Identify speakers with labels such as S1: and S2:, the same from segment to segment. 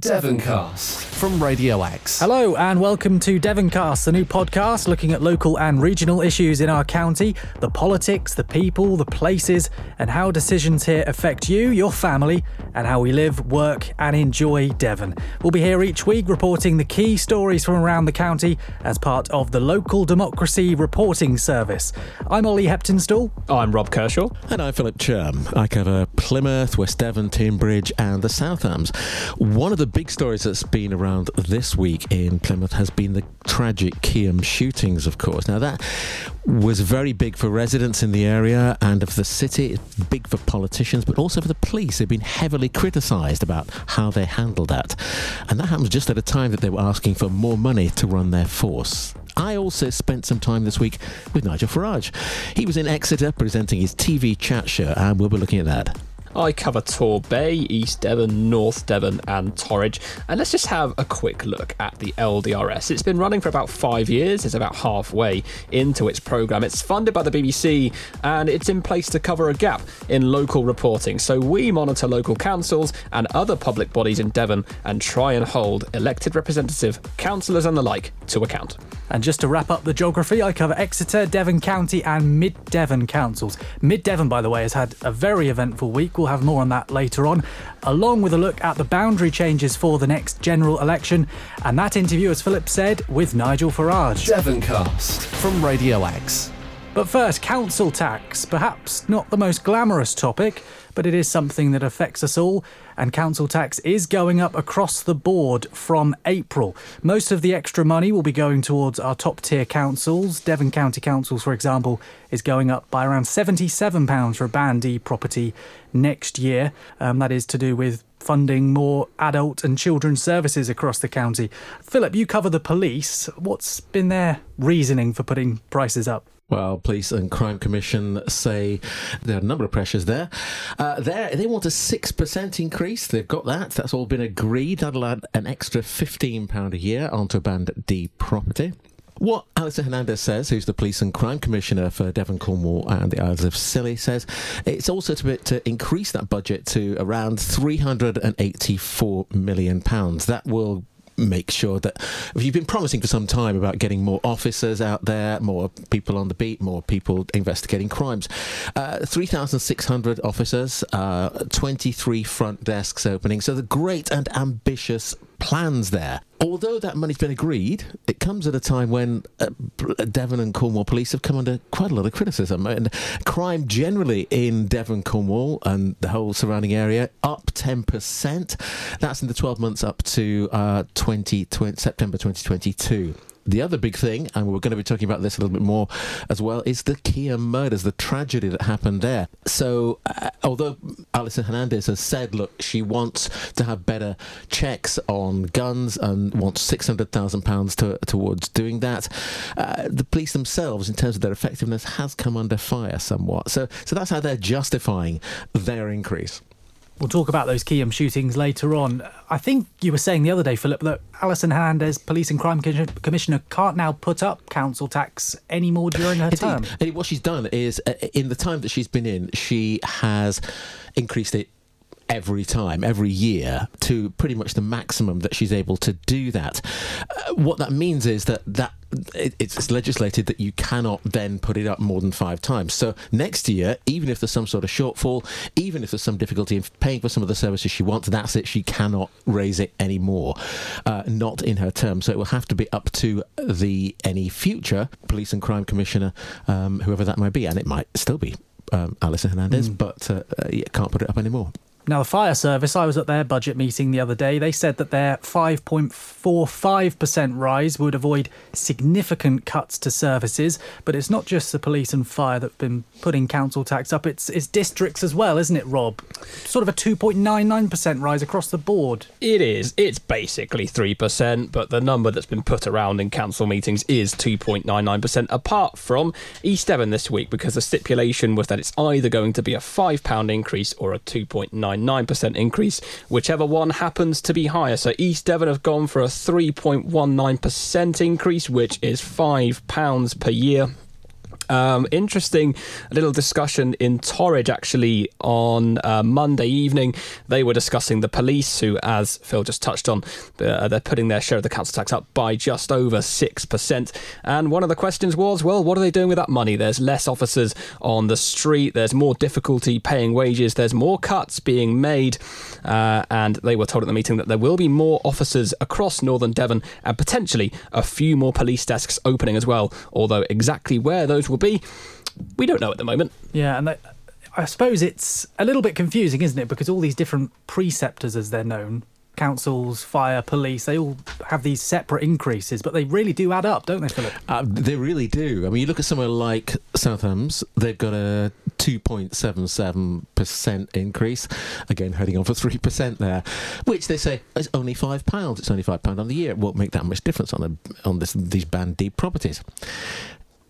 S1: Devoncast from Radio X.
S2: Hello and welcome to Devoncast, the new podcast looking at local and regional issues in our county, the politics, the people, the places, and how decisions here affect you, your family, and how we live, work, and enjoy Devon. We'll be here each week reporting the key stories from around the county as part of the Local Democracy Reporting Service. I'm Ollie Heptinstall.
S3: I'm Rob Kershaw.
S4: And I'm Philip Churm. I cover Plymouth, West Devon, Teignbridge, and the South Hams. One of the big stories that's been around this week in Plymouth has been the tragic Keyham shootings, of course. Now, that was very big for residents in the area and of the city, big for politicians, but also for the police. They've been heavily criticised about how they handled that. And that happens just at a time that they were asking for more money to run their force. I also spent some time this week with Nigel Farage. He was in Exeter presenting his TV chat show, and we'll be looking at that.
S3: I cover Torbay, East Devon, North Devon, and Torridge. And let's just have a quick look at the LDRS. It's been running for about five years, it's about halfway into its programme. It's funded by the BBC and it's in place to cover a gap in local reporting. So we monitor local councils and other public bodies in Devon and try and hold elected representative, councillors, and the like to account.
S2: And just to wrap up the geography, I cover Exeter, Devon County, and Mid Devon councils. Mid Devon, by the way, has had a very eventful week. We'll have more on that later on, along with a look at the boundary changes for the next general election. And that interview, as Philip said, with Nigel Farage.
S1: Devoncast from Radio X.
S2: But first, council tax. Perhaps not the most glamorous topic, but it is something that affects us all. And council tax is going up across the board from April. Most of the extra money will be going towards our top tier councils. Devon County Councils, for example, is going up by around £77 for a Band D property next year. Um, that is to do with funding more adult and children's services across the county. Philip, you cover the police. What's been their reasoning for putting prices up?
S4: Well, Police and Crime Commission say there are a number of pressures there. Uh, Uh, there, they want a six percent increase. They've got that. That's all been agreed. That'll add an extra fifteen pound a year onto Band D property. What Alison Hernandez says, who's the Police and Crime Commissioner for Devon, Cornwall, and the Isles of Scilly, says it's also to, to increase that budget to around £384 million. That will make sure that you've been promising for some time about getting more officers out there, more people on the beat, more people investigating crimes. Uh, 3,600 officers, uh, 23 front desks opening. So the great and ambitious plans there. Although that money's been agreed, it comes at a time when uh, Devon and Cornwall police have come under quite a lot of criticism. And crime generally in Devon, Cornwall, and the whole surrounding area up 10%. That's in the 12 months up to uh, 20, 20, September 2022. The other big thing, and we're going to be talking about this a little bit more as well, is the Keyham murders, the tragedy that happened there. So, uh, although Alison Hernandez has said, look, she wants to have better checks on guns and wants £600,000 to, towards doing that, uh, the police themselves, in terms of their effectiveness, has come under fire somewhat. So, so that's how they're justifying their increase.
S2: We'll talk about those Keyham shootings later on. I think you were saying the other day, Philip, that Alison Hernandez, Police and Crime Commissioner, can't now put up council tax anymore during her
S4: Indeed.
S2: term.
S4: And what she's done is, uh, in the time that she's been in, she has increased it every time, every year, to pretty much the maximum that she's able to do that. Uh, what that means is that that it, it's legislated that you cannot then put it up more than five times. So next year, even if there's some sort of shortfall, even if there's some difficulty in paying for some of the services she wants, that's it. She cannot raise it anymore, uh, not in her term. So it will have to be up to the any future police and crime commissioner, um, whoever that might be, and it might still be um, Alison Hernandez, mm. but uh, uh, can't put it up anymore.
S2: Now, the fire service, I was at their budget meeting the other day. They said that their 5.45% rise would avoid significant cuts to services. But it's not just the police and fire that have been putting council tax up, it's, it's districts as well, isn't it, Rob? Sort of a 2.99% rise across the board.
S3: It is. It's basically 3%, but the number that's been put around in council meetings is 2.99%, apart from East Devon this week, because the stipulation was that it's either going to be a £5 increase or a 2.9 0.99% increase, whichever one happens to be higher. So East Devon have gone for a 3.19% increase, which is £5 per year Um, interesting little discussion in Torridge actually on uh, Monday evening. They were discussing the police, who, as Phil just touched on, uh, they're putting their share of the council tax up by just over 6%. And one of the questions was, well, what are they doing with that money? There's less officers on the street, there's more difficulty paying wages, there's more cuts being made. Uh, and they were told at the meeting that there will be more officers across northern Devon and potentially a few more police desks opening as well, although exactly where those will be, we don't know at the moment.
S2: Yeah, and they, I suppose it's a little bit confusing, isn't it? Because all these different preceptors, as they're known, councils, fire, police, they all have these separate increases, but they really do add up, don't they, Philip?
S4: Uh, they really do. I mean, you look at somewhere like South Hams, they've got a 2.77% increase, again, heading on for 3% there, which they say is only £5. It's only £5 on the year. It won't make that much difference on, a, on this, these band D properties.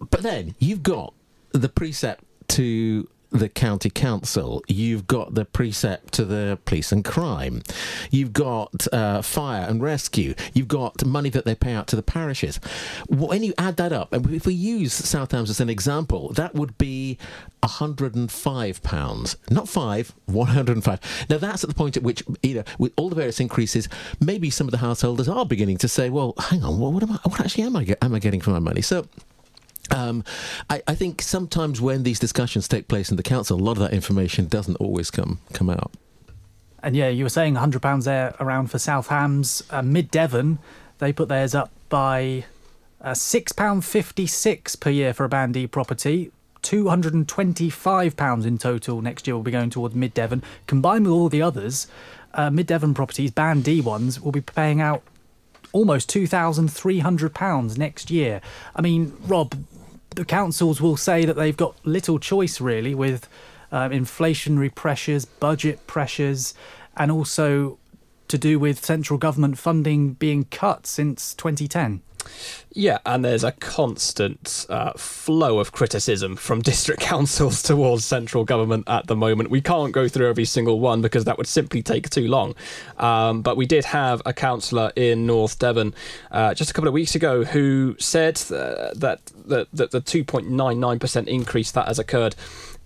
S4: But then you've got the precept to the county council, you've got the precept to the police and crime, you've got uh, fire and rescue, you've got money that they pay out to the parishes. When you add that up, and if we use Southampton as an example, that would be 105 pounds, not five, 105. Now that's at the point at which, you know, with all the various increases, maybe some of the householders are beginning to say, well, hang on, what, am I, what actually am I, am I getting for my money? So um, I, I, think sometimes when these discussions take place in the council, a lot of that information doesn't always come come out.
S2: And yeah, you were saying £100 there around for South Hams. Uh, Mid Devon, they put theirs up by uh, £6.56 per year for a Band D property. £225 in total next year will be going towards Mid Devon. Combined with all the others, uh, Mid Devon properties, Band D ones, will be paying out almost £2,300 next year. I mean, Rob, the councils will say that they've got little choice really with um, inflationary pressures, budget pressures, and also to do with central government funding being cut since 2010.
S3: Yeah, and there's a constant uh, flow of criticism from district councils towards central government at the moment. We can't go through every single one because that would simply take too long. Um, but we did have a councillor in North Devon uh, just a couple of weeks ago who said uh, that, that, that the 2.99% increase that has occurred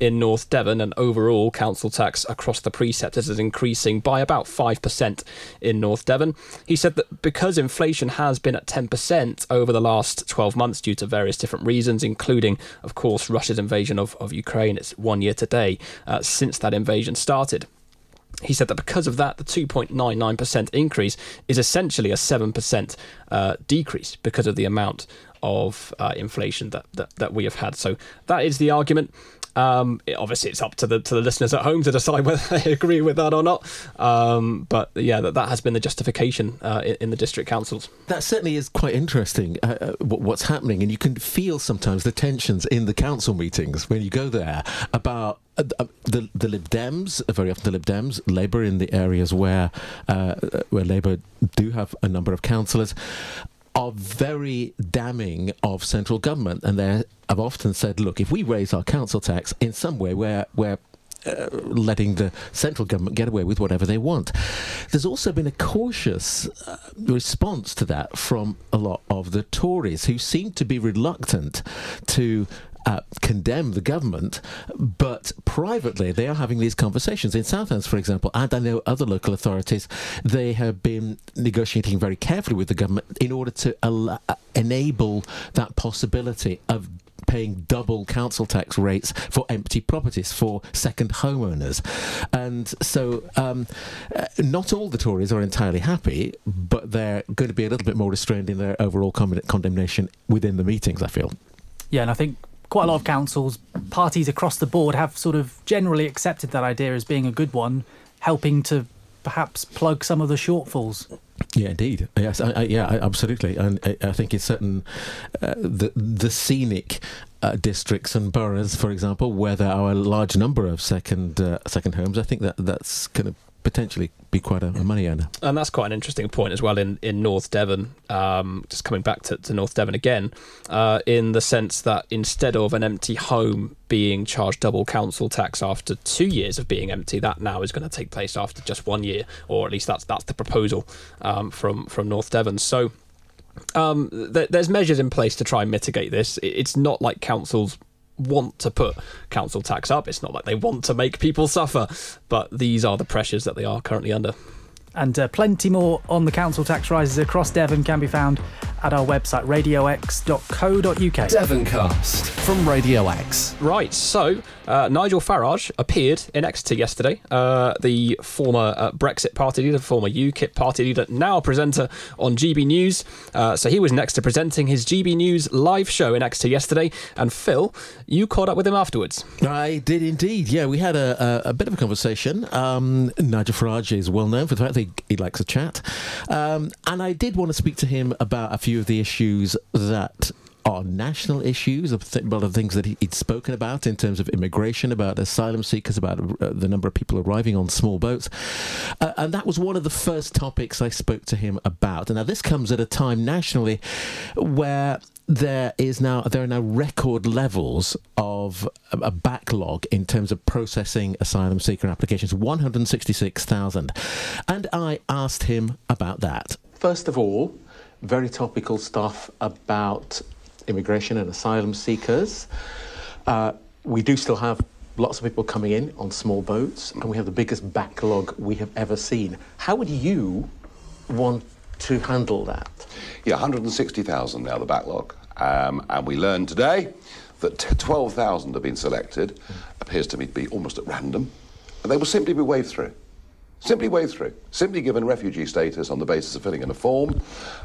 S3: in North Devon, and overall council tax across the preceptors is increasing by about 5% in North Devon. He said that because inflation has been at 10% over the last 12 months due to various different reasons, including, of course, Russia's invasion of, of Ukraine, it's one year today uh, since that invasion started. He said that because of that, the 2.99% increase is essentially a 7% uh, decrease because of the amount of uh, inflation that, that, that we have had. So that is the argument. Um, it, obviously, it's up to the to the listeners at home to decide whether they agree with that or not. Um, but yeah, that, that has been the justification uh, in, in, the district councils.
S4: That certainly is quite interesting. Uh, uh what's happening, and you can feel sometimes the tensions in the council meetings when you go there about uh, uh the the Lib Dems, very often the Lib Dems, Labour in the areas where uh, where Labour do have a number of councillors, are very damning of central government, and they have often said, "Look, if we raise our council tax in some way, where uh, letting the central government get away with whatever they want. There's also been a cautious uh, response to that from a lot of the Tories who seem to be reluctant to uh, condemn the government, but privately they are having these conversations. In Southends, for example, and I know other local authorities, they have been negotiating very carefully with the government in order to al- uh, enable that possibility of paying double council tax rates for empty properties for second homeowners. And so, um, uh, not all the Tories are entirely happy, but they're going to be a little bit more restrained in their overall con- condemnation within the meetings, I feel.
S2: Yeah, and I think quite a lot of councils, parties across the board have sort of generally accepted that idea as being a good one, helping to perhaps plug some of the shortfalls.
S4: Yeah, indeed. Yes, I, I, yeah, absolutely. And I, I, think in certain uh, the the scenic uh, districts and boroughs, for example, where there are a large number of second uh, second homes, I think that that's kind of potentially be quite a, a, money earner.
S3: And that's quite an interesting point as well in, in North Devon, um, just coming back to, to North Devon again, uh, in the sense that instead of an empty home being charged double council tax after two years of being empty, that now is going to take place after just one year, or at least that's that's the proposal um, from, from North Devon. So um, th- there's measures in place to try and mitigate this. It's not like councils want to put council tax up. It's not like they want to make people suffer, but these are the pressures that they are currently under.
S2: And uh, plenty more on the council tax rises across Devon can be found at our website, radiox.co.uk.
S1: Devoncast from Radio X.
S3: Right, so uh, Nigel Farage appeared in Exeter yesterday. Uh, the former uh, Brexit party leader, former UKIP party leader, now presenter on GB News. Uh, so he was next to presenting his GB News live show in Exeter yesterday. And Phil, you caught up with him afterwards.
S4: I did indeed. Yeah, we had a, a, a bit of a conversation. Um, Nigel Farage is well known for the fact that he, he likes a chat. Um, and I did want to speak to him about a few of the issues that are national issues, of th- a lot of things that he, would spoken about in terms of immigration, about asylum seekers, about uh, the number of people arriving on small boats. Uh, and that was one of the first topics I spoke to him about. And now this comes at a time nationally where there is now there are now record levels of a backlog in terms of processing asylum seeker applications 166,000 and I asked him about that first of all very topical stuff about immigration and asylum seekers. Uh, we do still have lots of people coming in on small boats, and we have the biggest backlog we have ever seen. How would you want to handle that?
S5: Yeah, 160,000 now, the backlog. Um, and we learned today that 12,000 have been selected, appears to me to be almost at random, and they will simply be waved through. Simply wade through. Simply given refugee status on the basis of filling in a form.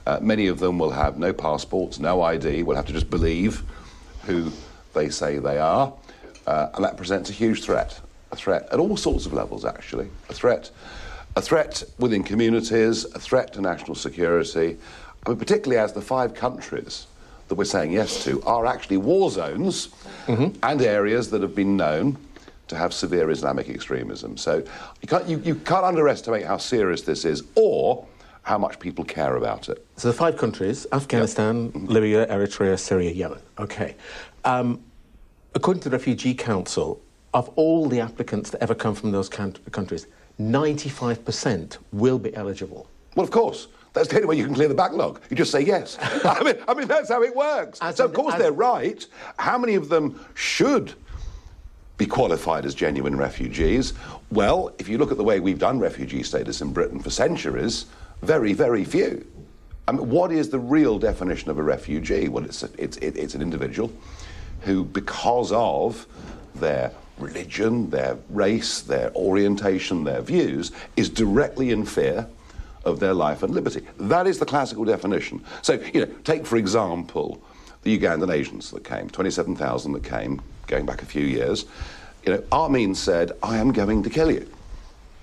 S5: Uh, many of them will have no passports, no ID, will have to just believe who they say they are. Uh, and that presents a huge threat. A threat at all sorts of levels, actually. A threat, a threat within communities, a threat to national security. I mean, particularly as the five countries that we're saying yes to are actually war zones mm-hmm. and areas that have been known to have severe Islamic extremism. So you can't, you, you can't underestimate how serious this is or how much people care about it.
S4: So the five countries Afghanistan, yep. Mm-hmm. Libya, Eritrea, Syria, Yemen. Okay. Um, according to the Refugee Council, of all the applicants that ever come from those countries, 95% will be eligible.
S5: Well, of course. That's the only way you can clear the backlog. You just say yes. I, mean, I mean, that's how it works. As so, of course, they're right. How many of them should be qualified as genuine refugees? Well, if you look at the way we've done refugee status in Britain for centuries, very, very few. I mean, what is the real definition of a refugee? Well, it's, a, it's, it, it's an individual who, because of their religion, their race, their orientation, their views, is directly in fear of their life and liberty. That is the classical definition. So, you know, take for example the Ugandan Asians that came, 27,000 that came, going back a few years, you know, Amin said, I am going to kill you.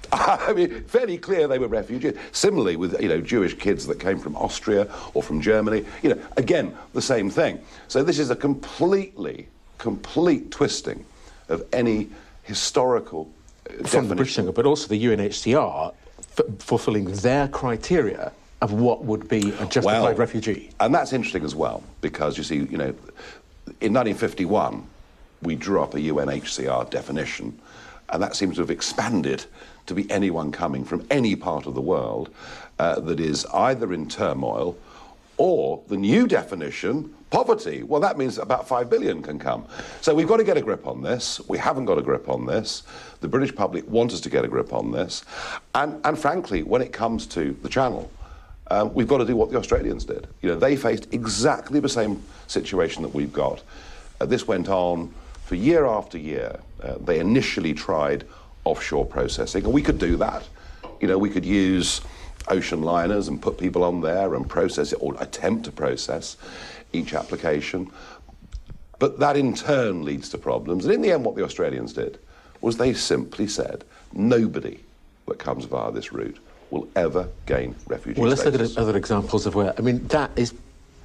S5: I mean, fairly clear they were refugees. Similarly, with you know Jewish kids that came from Austria or from Germany, you know, again the same thing. So this is a completely, complete twisting of any historical uh,
S4: from the British, but also the UNHCR f- fulfilling their criteria of what would be a justified
S5: well,
S4: refugee.
S5: And that's interesting as well because you see, you know, in 1951 we drew up a UNHCR definition, and that seems to have expanded to be anyone coming from any part of the world uh, that is either in turmoil or the new definition, poverty. Well, that means about 5 billion can come. So we've got to get a grip on this. We haven't got a grip on this. The British public want us to get a grip on this. And, and frankly, when it comes to the Channel, um, we've got to do what the Australians did. You know, they faced exactly the same situation that we've got. Uh, this went on for year after year, uh, they initially tried offshore processing, and we could do that. You know, we could use ocean liners and put people on there and process it, or attempt to process each application. But that in turn leads to problems. And in the end, what the Australians did was they simply said, nobody that comes via this route will ever gain refugee
S4: well, let's
S5: status.
S4: look at other examples of where, I mean, that is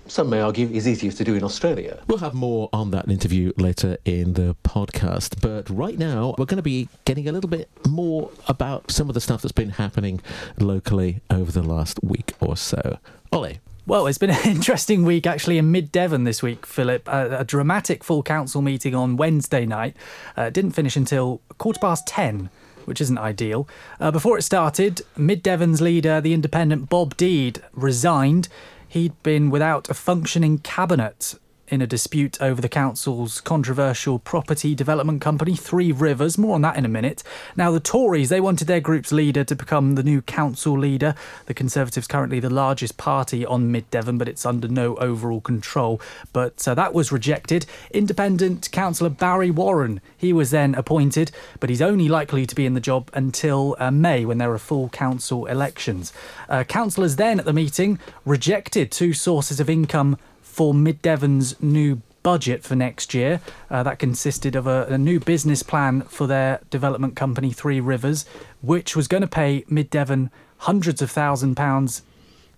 S4: some may argue is easier to do in Australia. We'll have more on that interview later in the podcast. But right now, we're going to be getting a little bit more about some of the stuff that's been happening locally over the last week or so. Ollie.
S2: Well, it's been an interesting week actually in Mid Devon this week, Philip. Uh, a dramatic full council meeting on Wednesday night. Uh, didn't finish until quarter past 10 which isn't ideal. Uh, before it started, Mid Devon's leader, the independent Bob Deed, resigned. He'd been without a functioning cabinet in a dispute over the council's controversial property development company, Three Rivers. More on that in a minute. Now, the Tories, they wanted their group's leader to become the new council leader. The Conservatives currently the largest party on Mid Devon, but it's under no overall control. But uh, that was rejected. Independent councillor Barry Warren, he was then appointed, but he's only likely to be in the job until uh, May when there are full council elections. Uh, councillors then at the meeting rejected two sources of income for Mid Devon's new budget for next year. Uh, that consisted of a, a, new business plan for their development company, Three Rivers, which was going to pay Mid Devon hundreds of thousand pounds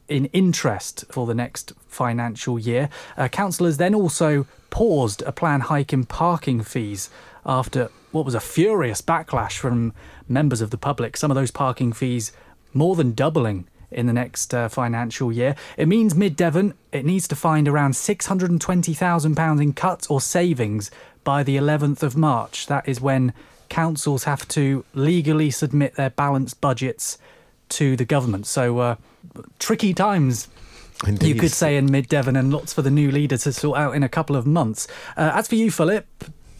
S2: in interest for the next financial year. Uh, councillors then also paused a planned hike in parking fees after what was a furious backlash from members of the public. Some of those parking fees more than doubling in the next uh, financial year. It means Mid Devon it needs to find around £620,000 in cuts or savings by the 11th of March. That is when councils have to legally submit their balanced budgets to the government. So, uh, tricky times Indeed. You could say in mid Devon, and lots for the new leader to sort out in a couple of months. Uh, as for you, Philip,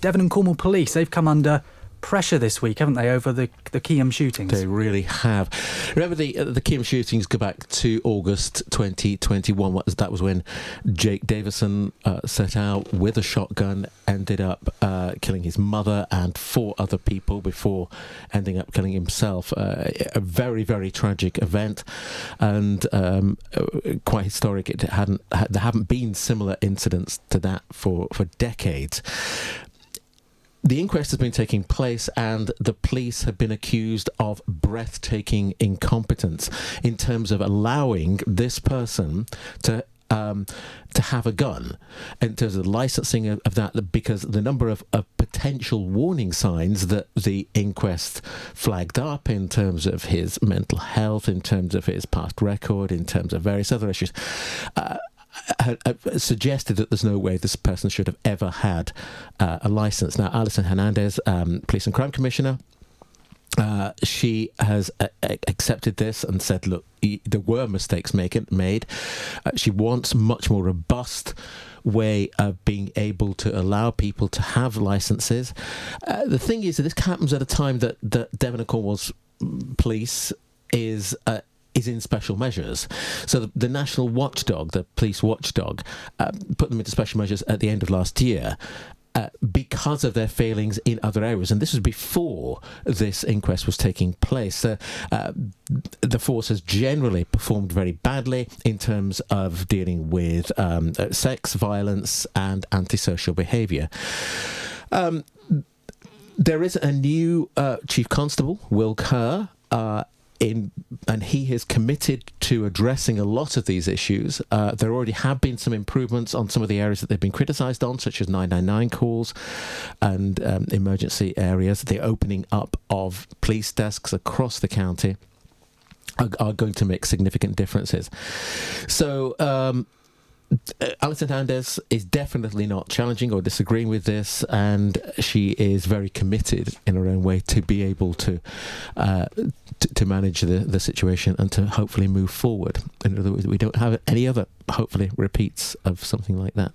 S2: Devon and Cornwall Police, they've come under pressure this week, haven't they, over the the Keyham shootings?
S4: They really have. Remember the uh, the Keyham shootings go back to August 2021. That was when Jake Davison uh, set out with a shotgun, ended up uh, killing his mother and four other people before ending up killing himself. Uh, a very very tragic event, and um, uh, quite historic. It hadn't there haven't been similar incidents to that for for decades the inquest has been taking place, and the police have been accused of breathtaking incompetence in terms of allowing this person to um, to have a gun in terms of the licensing of, of, that because the number of, of, potential warning signs that the inquest flagged up in terms of his mental health, in terms of his past record, in terms of various other issues. Uh, suggested that there's no way this person should have ever had uh, a license. Now, Alison Hernandez, um, Police and Crime Commissioner, uh, she has uh, accepted this and said, look, there were mistakes make- made. Uh, she wants much more robust way of being able to allow people to have licenses. Uh, the thing is that this happens at a time that, that Devon and Cornwall's police is uh, is in special measures. So the, the national watchdog, the police watchdog, uh, put them into special measures at the end of last year. Uh, because of their failings in other areas. And this was before this inquest was taking place. Uh, uh, the force has generally performed very badly in terms of dealing with um, uh, sex, violence, and antisocial behaviour. Um, there is a new uh, chief constable, Will Kerr. Uh, in, and he has committed to addressing a lot of these issues. Uh, there already have been some improvements on some of the areas that they've been criticised on, such as 999 calls and um, emergency areas. The opening up of police desks across the county are, are going to make significant differences. So. Um, Alison Hernandez is definitely not challenging or disagreeing with this, and she is very committed in her own way to be able to uh, to, to, manage the, the situation and to hopefully move forward. In other words, we don't have any other hopefully repeats of something like that.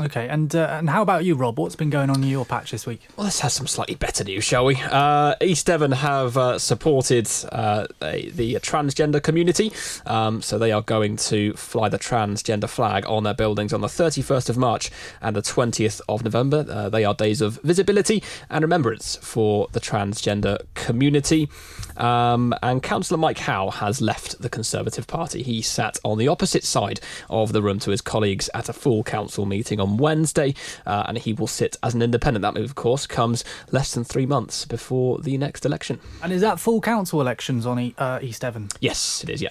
S2: Okay, and uh, and how about you, Rob? What's been going on in your patch this week?
S3: Well, let's have some slightly better news, shall we? Uh, East Devon have uh, supported uh, the transgender community, um, so they are going to fly the transgender flag on their buildings on the 31st of March and the 20th of November. Uh, they are days of visibility and remembrance for the transgender community. Um, and Councillor Mike Howe has left the Conservative Party. He sat on the opposite side of the room to his colleagues at a full council meeting on Wednesday, uh, and he will sit as an independent. That move, of course, comes less than three months before the next election.
S2: And is that full council elections on e- uh, East Devon?
S3: Yes, it is. Yeah,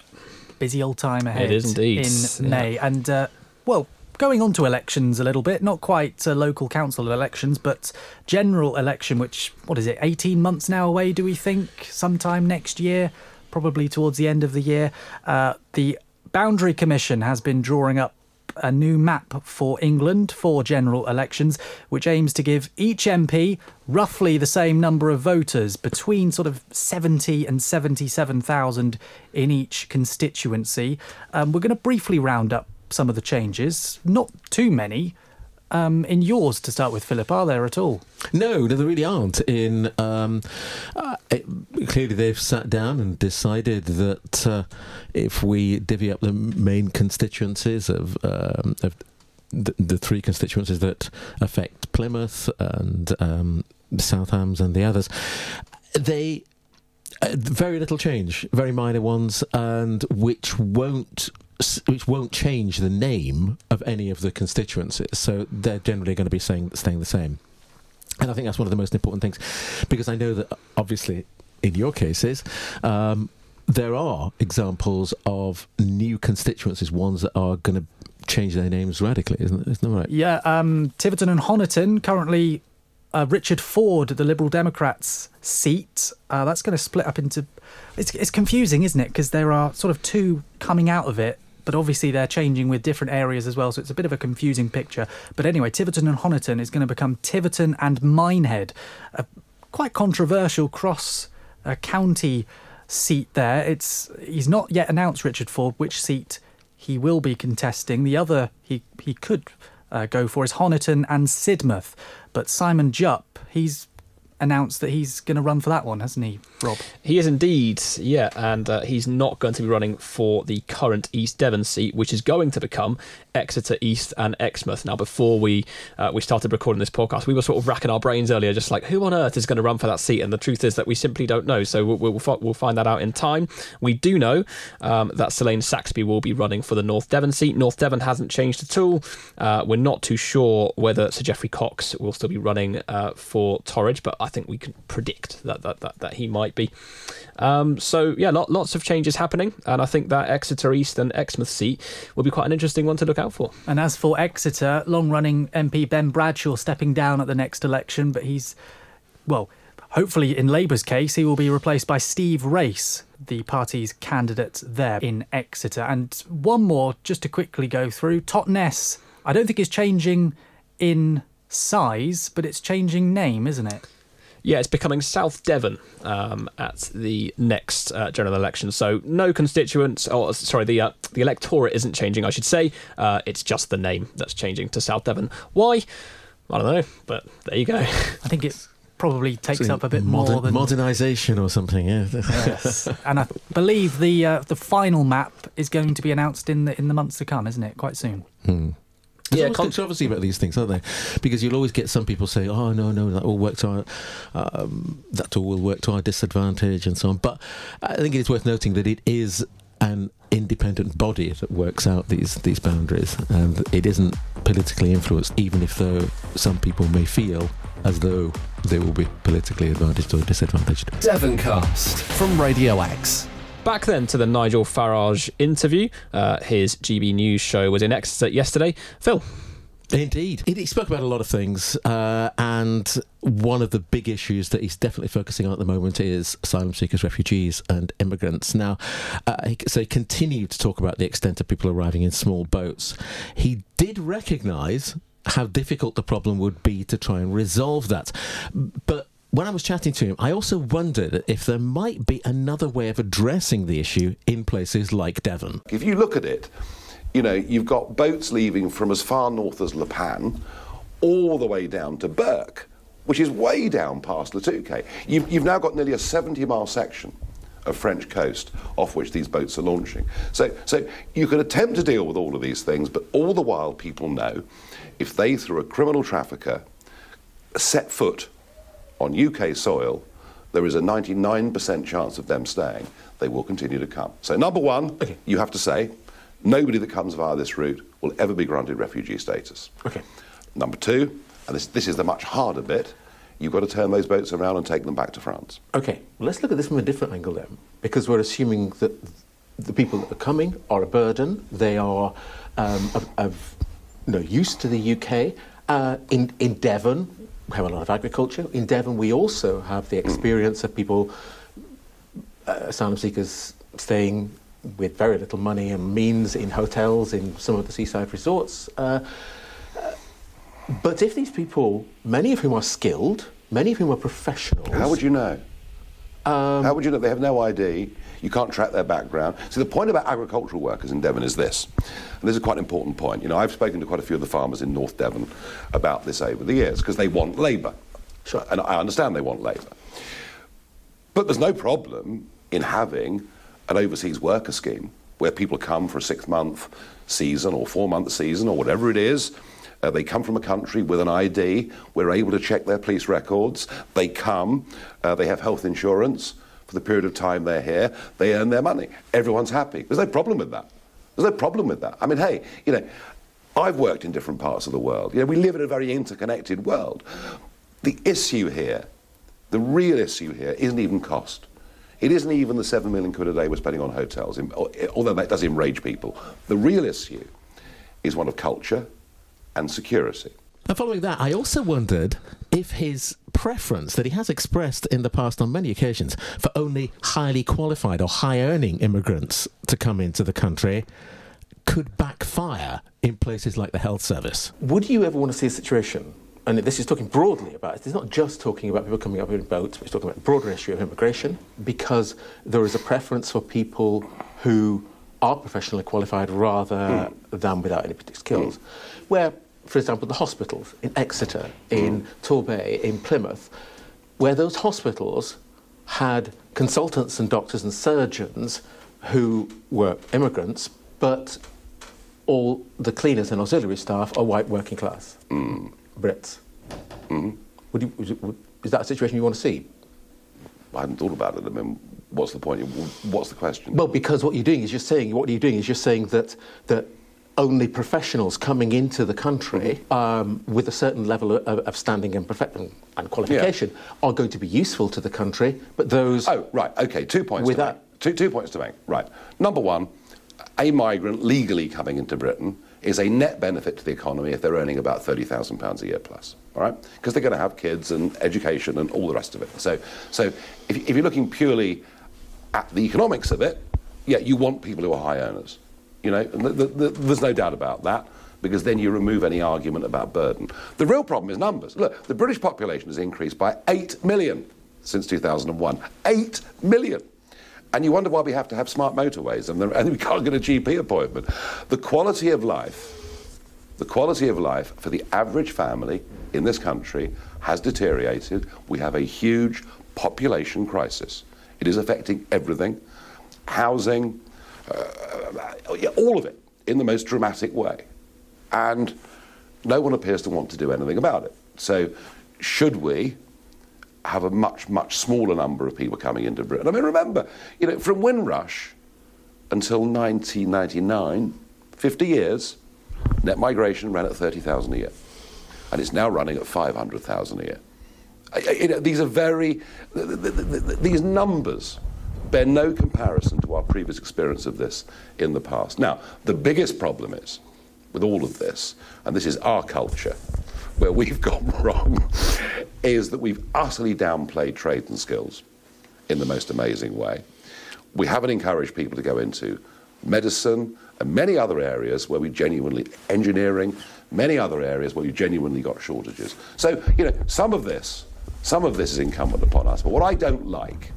S2: busy old time ahead.
S3: It is indeed
S2: in May, and uh, well, going on to elections a little bit, not quite uh, local council elections, but general election, which, what is it, 18 months now away, do we think? Sometime next year, probably towards the end of the year. Uh, the Boundary Commission has been drawing up a new map for England for general elections, which aims to give each MP roughly the same number of voters, between sort of 70 and 77,000 in each constituency. Um, we're going to briefly round up some of the changes, not too many. um, in yours to start with, Philip, are there at all?
S4: No, no, there really aren't. In um, uh, it, clearly, they've sat down and decided that uh, if we divvy up the main constituencies of, um, of the, the, three constituencies that affect Plymouth and um, South Hams and the others, they uh, very little change, very minor ones, and which won't which won't change the name of any of the constituencies. So they're generally going to be saying, staying the same. And I think that's one of the most important things, because I know that obviously in your cases. Um, there are examples of new constituencies, ones that are going to change their names radically, isn't, isn't that right?
S2: Yeah, um, Tiverton and Honiton currently uh, Richard Foord, the Liberal Democrats seat, uh, that's going to split up into. It's, it's confusing, isn't it? Because there are sort of two coming out of it, but obviously they're changing with different areas as well, so it's a bit of a confusing picture. But anyway, Tiverton and Honiton is going to become Tiverton and Minehead, a quite controversial cross uh, county seat there. It's he's not yet announced Richard Foord which seat he will be contesting. The other he he could uh, go for is Honiton and Sidmouth. But Simon Jupp, he's announced that he's going to run for that one, hasn't he, Rob?
S3: He is indeed, yeah, and uh, he's not going to be running for the current East Devon seat, which is going to become Exeter East and Exmouth. Now, before we uh, we started recording this podcast, we were sort of racking our brains earlier, just like who on earth is going to run for that seat? And the truth is that we simply don't know. So we'll we'll, we'll find that out in time. We do know um, that Selaine Saxby will be running for the North Devon seat. North Devon hasn't changed at all. Uh, we're not too sure whether Sir Geoffrey Cox will still be running uh, for Torridge, but I think we can predict that that that, that he might be. Um, so yeah, lot, lots of changes happening, and I think that Exeter East and Exmouth seat will be quite an interesting one to look out for.
S2: And as for Exeter, long-running MP Ben Bradshaw stepping down at the next election, but he's well. Hopefully, in Labour's case, he will be replaced by Steve Race, the party's candidate there in Exeter. And one more, just to quickly go through Totnes. I don't think it's changing in size, but it's changing name, isn't it?
S3: Yeah, it's becoming South Devon um, at the next uh, general election. So no constituents, or sorry, the uh, the electorate isn't changing. I should say uh, it's just the name that's changing to South Devon. Why? I don't know, but there you go. I
S2: think it probably takes
S4: so
S2: up a bit
S4: modern,
S2: more than
S4: modernization or something. Yeah.
S2: yes, and I believe the uh, the final map is going to be announced in the in the months to come, isn't it? Quite soon.
S4: Hmm. There's yeah, controversy about these things, aren't there? Because you'll always get some people say, "Oh no, no, that all work to our, um, that all will work to our disadvantage," and so on. But I think it is worth noting that it is an independent body that works out these these boundaries, and it isn't politically influenced, even if though some people may feel as though they will be politically advantaged or disadvantaged.
S1: Devoncast from Radio X.
S3: Back then to the Nigel Farage interview. Uh, his GB News show was in Exeter yesterday. Phil.
S4: Indeed. He spoke about a lot of things, uh, and one of the big issues that he's definitely focusing on at the moment is asylum seekers, refugees, and immigrants. Now, uh, so he continued to talk about the extent of people arriving in small boats. He did recognise how difficult the problem would be to try and resolve that. But when I was chatting to him, I also wondered if there might be another way of addressing the issue in places like Devon.
S5: If you look at it, you know, you've got boats leaving from as far north as La Panne all the way down to Berck, which is way down past Touquet. You've, you've now got nearly a 70 mile section of French coast off which these boats are launching. So, so you can attempt to deal with all of these things, but all the while people know if they, through a criminal trafficker, set foot on UK soil, there is a 99% chance of them staying. They will continue to come. So, number one, okay. you have to say nobody that comes via this route will ever be granted refugee status.
S4: Okay.
S5: Number two, and this, this is the much harder bit, you've got to turn those boats around and take them back to France.
S4: Okay, well, let's look at this from a different angle then, because we're assuming that the people that are coming are a burden, they are um, of, of you know, used to the UK. Uh, in, in Devon, we have a lot of agriculture. In Devon, we also have the experience of people, uh, asylum seekers, staying with very little money and means in hotels in some of the seaside resorts. Uh, uh, but if these people, many of whom are skilled, many of whom are professionals.
S5: How would you know?
S4: Um,
S5: How would you know? They have no ID. You can't track their background. See, the point about agricultural workers in Devon is this, and this is quite an important point. You know, I've spoken to quite a few of the farmers in North Devon about this over the years because they want labour.
S4: Sure.
S5: And I understand they want labour. But there's no problem in having an overseas worker scheme where people come for a six month season or four month season or whatever it is. Uh, they come from a country with an ID. We're able to check their police records. They come. Uh, they have health insurance for the period of time they're here. They earn their money. Everyone's happy. There's no problem with that. There's no problem with that. I mean, hey, you know, I've worked in different parts of the world. You know, we live in a very interconnected world. The issue here, the real issue here, isn't even cost. It isn't even the seven million quid a day we're spending on hotels, although that does enrage people. The real issue is one of culture and security.
S6: And following that, I also wondered if his preference that he has expressed in the past on many occasions for only highly qualified or high earning immigrants to come into the country could backfire in places like the health service.
S4: Would you ever want to see a situation, and this is talking broadly about it, it's not just talking about people coming up in boats, but it's talking about the broader issue of immigration, because there is a preference for people who are professionally qualified rather hmm. than without any particular skills. Where, for example, the hospitals in Exeter, in mm. Torbay, in Plymouth, where those hospitals had consultants and doctors and surgeons who were immigrants, but all the cleaners and auxiliary staff are white working class mm. Brits. Mm. Would you, would you, would, is that a situation you want to see?
S5: I hadn't thought about it. I mean, what's the point? What's the question?
S4: Well, because what you're doing is you're saying what are you're doing is you're saying that that only professionals coming into the country um, with a certain level of, of standing and, perfect- and qualification are going to be useful to the country, but those
S5: Oh, right. Okay. Two points.
S4: With
S5: to
S4: that-
S5: make. Two, two points to make. Right. Number one, a migrant legally coming into Britain is a net benefit to the economy if they're earning about thirty thousand pounds a year plus. All right, because they're going to have kids and education and all the rest of it. So, so if, if you're looking purely at the economics of it, yeah, you want people who are high earners. You know, the, the, the, there's no doubt about that because then you remove any argument about burden. The real problem is numbers. Look, the British population has increased by 8 million since 2001. 8 million. And you wonder why we have to have smart motorways and, there- and we can't get a GP appointment. The quality of life, the quality of life for the average family in this country has deteriorated. We have a huge population crisis. It is affecting everything housing, Uh, all of it in the most dramatic way. And no one appears to want to do anything about it. So, should we have a much, much smaller number of people coming into Britain? I mean, remember, you know, from Windrush until 1999, 50 years, net migration ran at 30,000 a year. And it's now running at 500,000 a year. You know, these are very, th- th- th- th- these numbers bear no comparison to our previous experience of this in the past. Now, the biggest problem is, with all of this, and this is our culture, where we've gone wrong, is that we've utterly downplayed trades and skills in the most amazing way. We haven't encouraged people to go into medicine and many other areas where we genuinely, engineering, many other areas where we genuinely got shortages. So, you know, some of this, some of this is incumbent upon us. But what I don't like,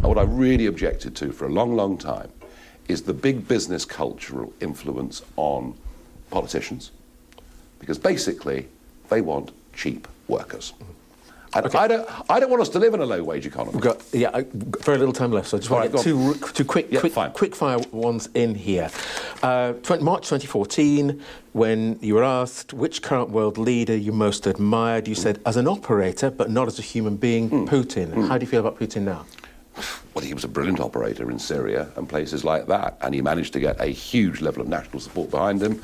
S5: and what I really objected to for a long, long time, is the big business cultural influence on politicians. Because basically, they want cheap workers. And I, don't, I don't want us to live in a low wage economy.
S4: We've got yeah, I- very little time left, so I just want
S5: right,
S4: to get two, two quick,
S5: Yeah,
S4: quick,
S5: fine.
S4: quick fire ones in here. Uh, 20, March 2014, when you were asked which current world leader you most admired, you said as an operator, but not as a human being,
S5: Hmm.
S4: Putin. How do you feel about Putin now?
S5: Well, he was a brilliant operator in Syria and places like that, and he managed to get a huge level of national support behind him.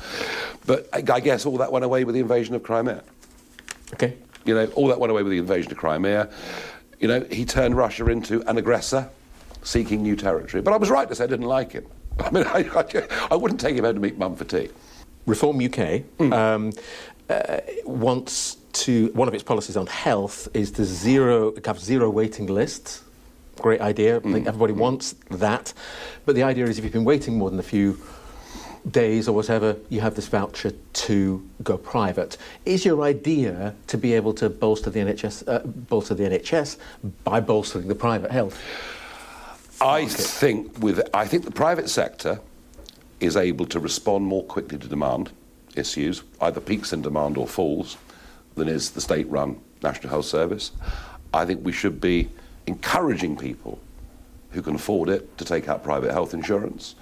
S5: But I guess all that went away with the invasion of Crimea.
S4: Okay.
S5: You know, all that went away with the invasion of Crimea. You know, he turned Russia into an aggressor seeking new territory. But I was right to say I didn't like him. I mean, I, I, I wouldn't take him out to meet mum for tea.
S4: Reform UK um, uh, wants to. One of its policies on health is to zero have zero waiting lists. Great idea. I think everybody wants that. But the idea is if you've been waiting more than a few
S7: days or whatever, you have this voucher to go private. Is your idea to be able to bolster the NHS, uh, bolster the NHS by bolstering the private health?
S5: I think with I think the private sector is able to respond more quickly to demand issues, either peaks in demand or falls, than is the state-run National Health Service. I think we should be encouraging people who can afford it to take out private health insurance.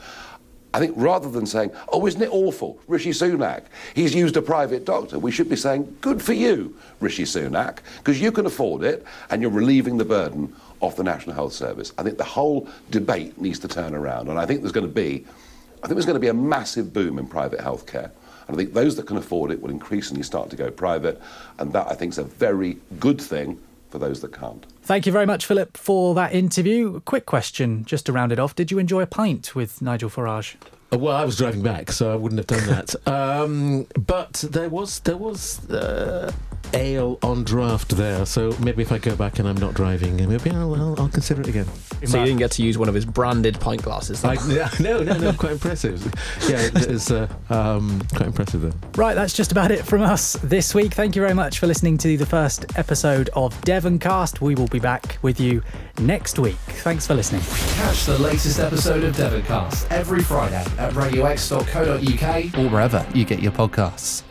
S5: I think rather than saying, oh, isn't it awful, Rishi Sunak, he's used a private doctor, we should be saying, good for you, Rishi Sunak, because you can afford it and you're relieving the burden off the National Health Service. I think the whole debate needs to turn around, and I think there's going to be, I think there's going to be a massive boom in private healthcare. And I think those that can afford it will increasingly start to go private, and that I think is a very good thing for those that can't.
S2: Thank you very much, Philip, for that interview. Quick question, just to round it off. Did you enjoy a pint with Nigel Farage?
S4: Uh, Well, I was driving back, so I wouldn't have done that. um, but there was there was uh, ale on draft there, so maybe if I go back and I'm not driving, maybe I'll, I'll, I'll consider it again.
S3: So you didn't get to use one of his branded pint glasses.
S4: I, no, no, no, quite impressive. Yeah, it is uh, um, quite impressive though.
S2: Right, that's just about it from us this week. Thank you very much for listening to the first episode of Devoncast. We will be back with you next week. Thanks for listening.
S1: Catch the latest episode of Devoncast every Friday at radiox.co.uk or wherever you get your podcasts.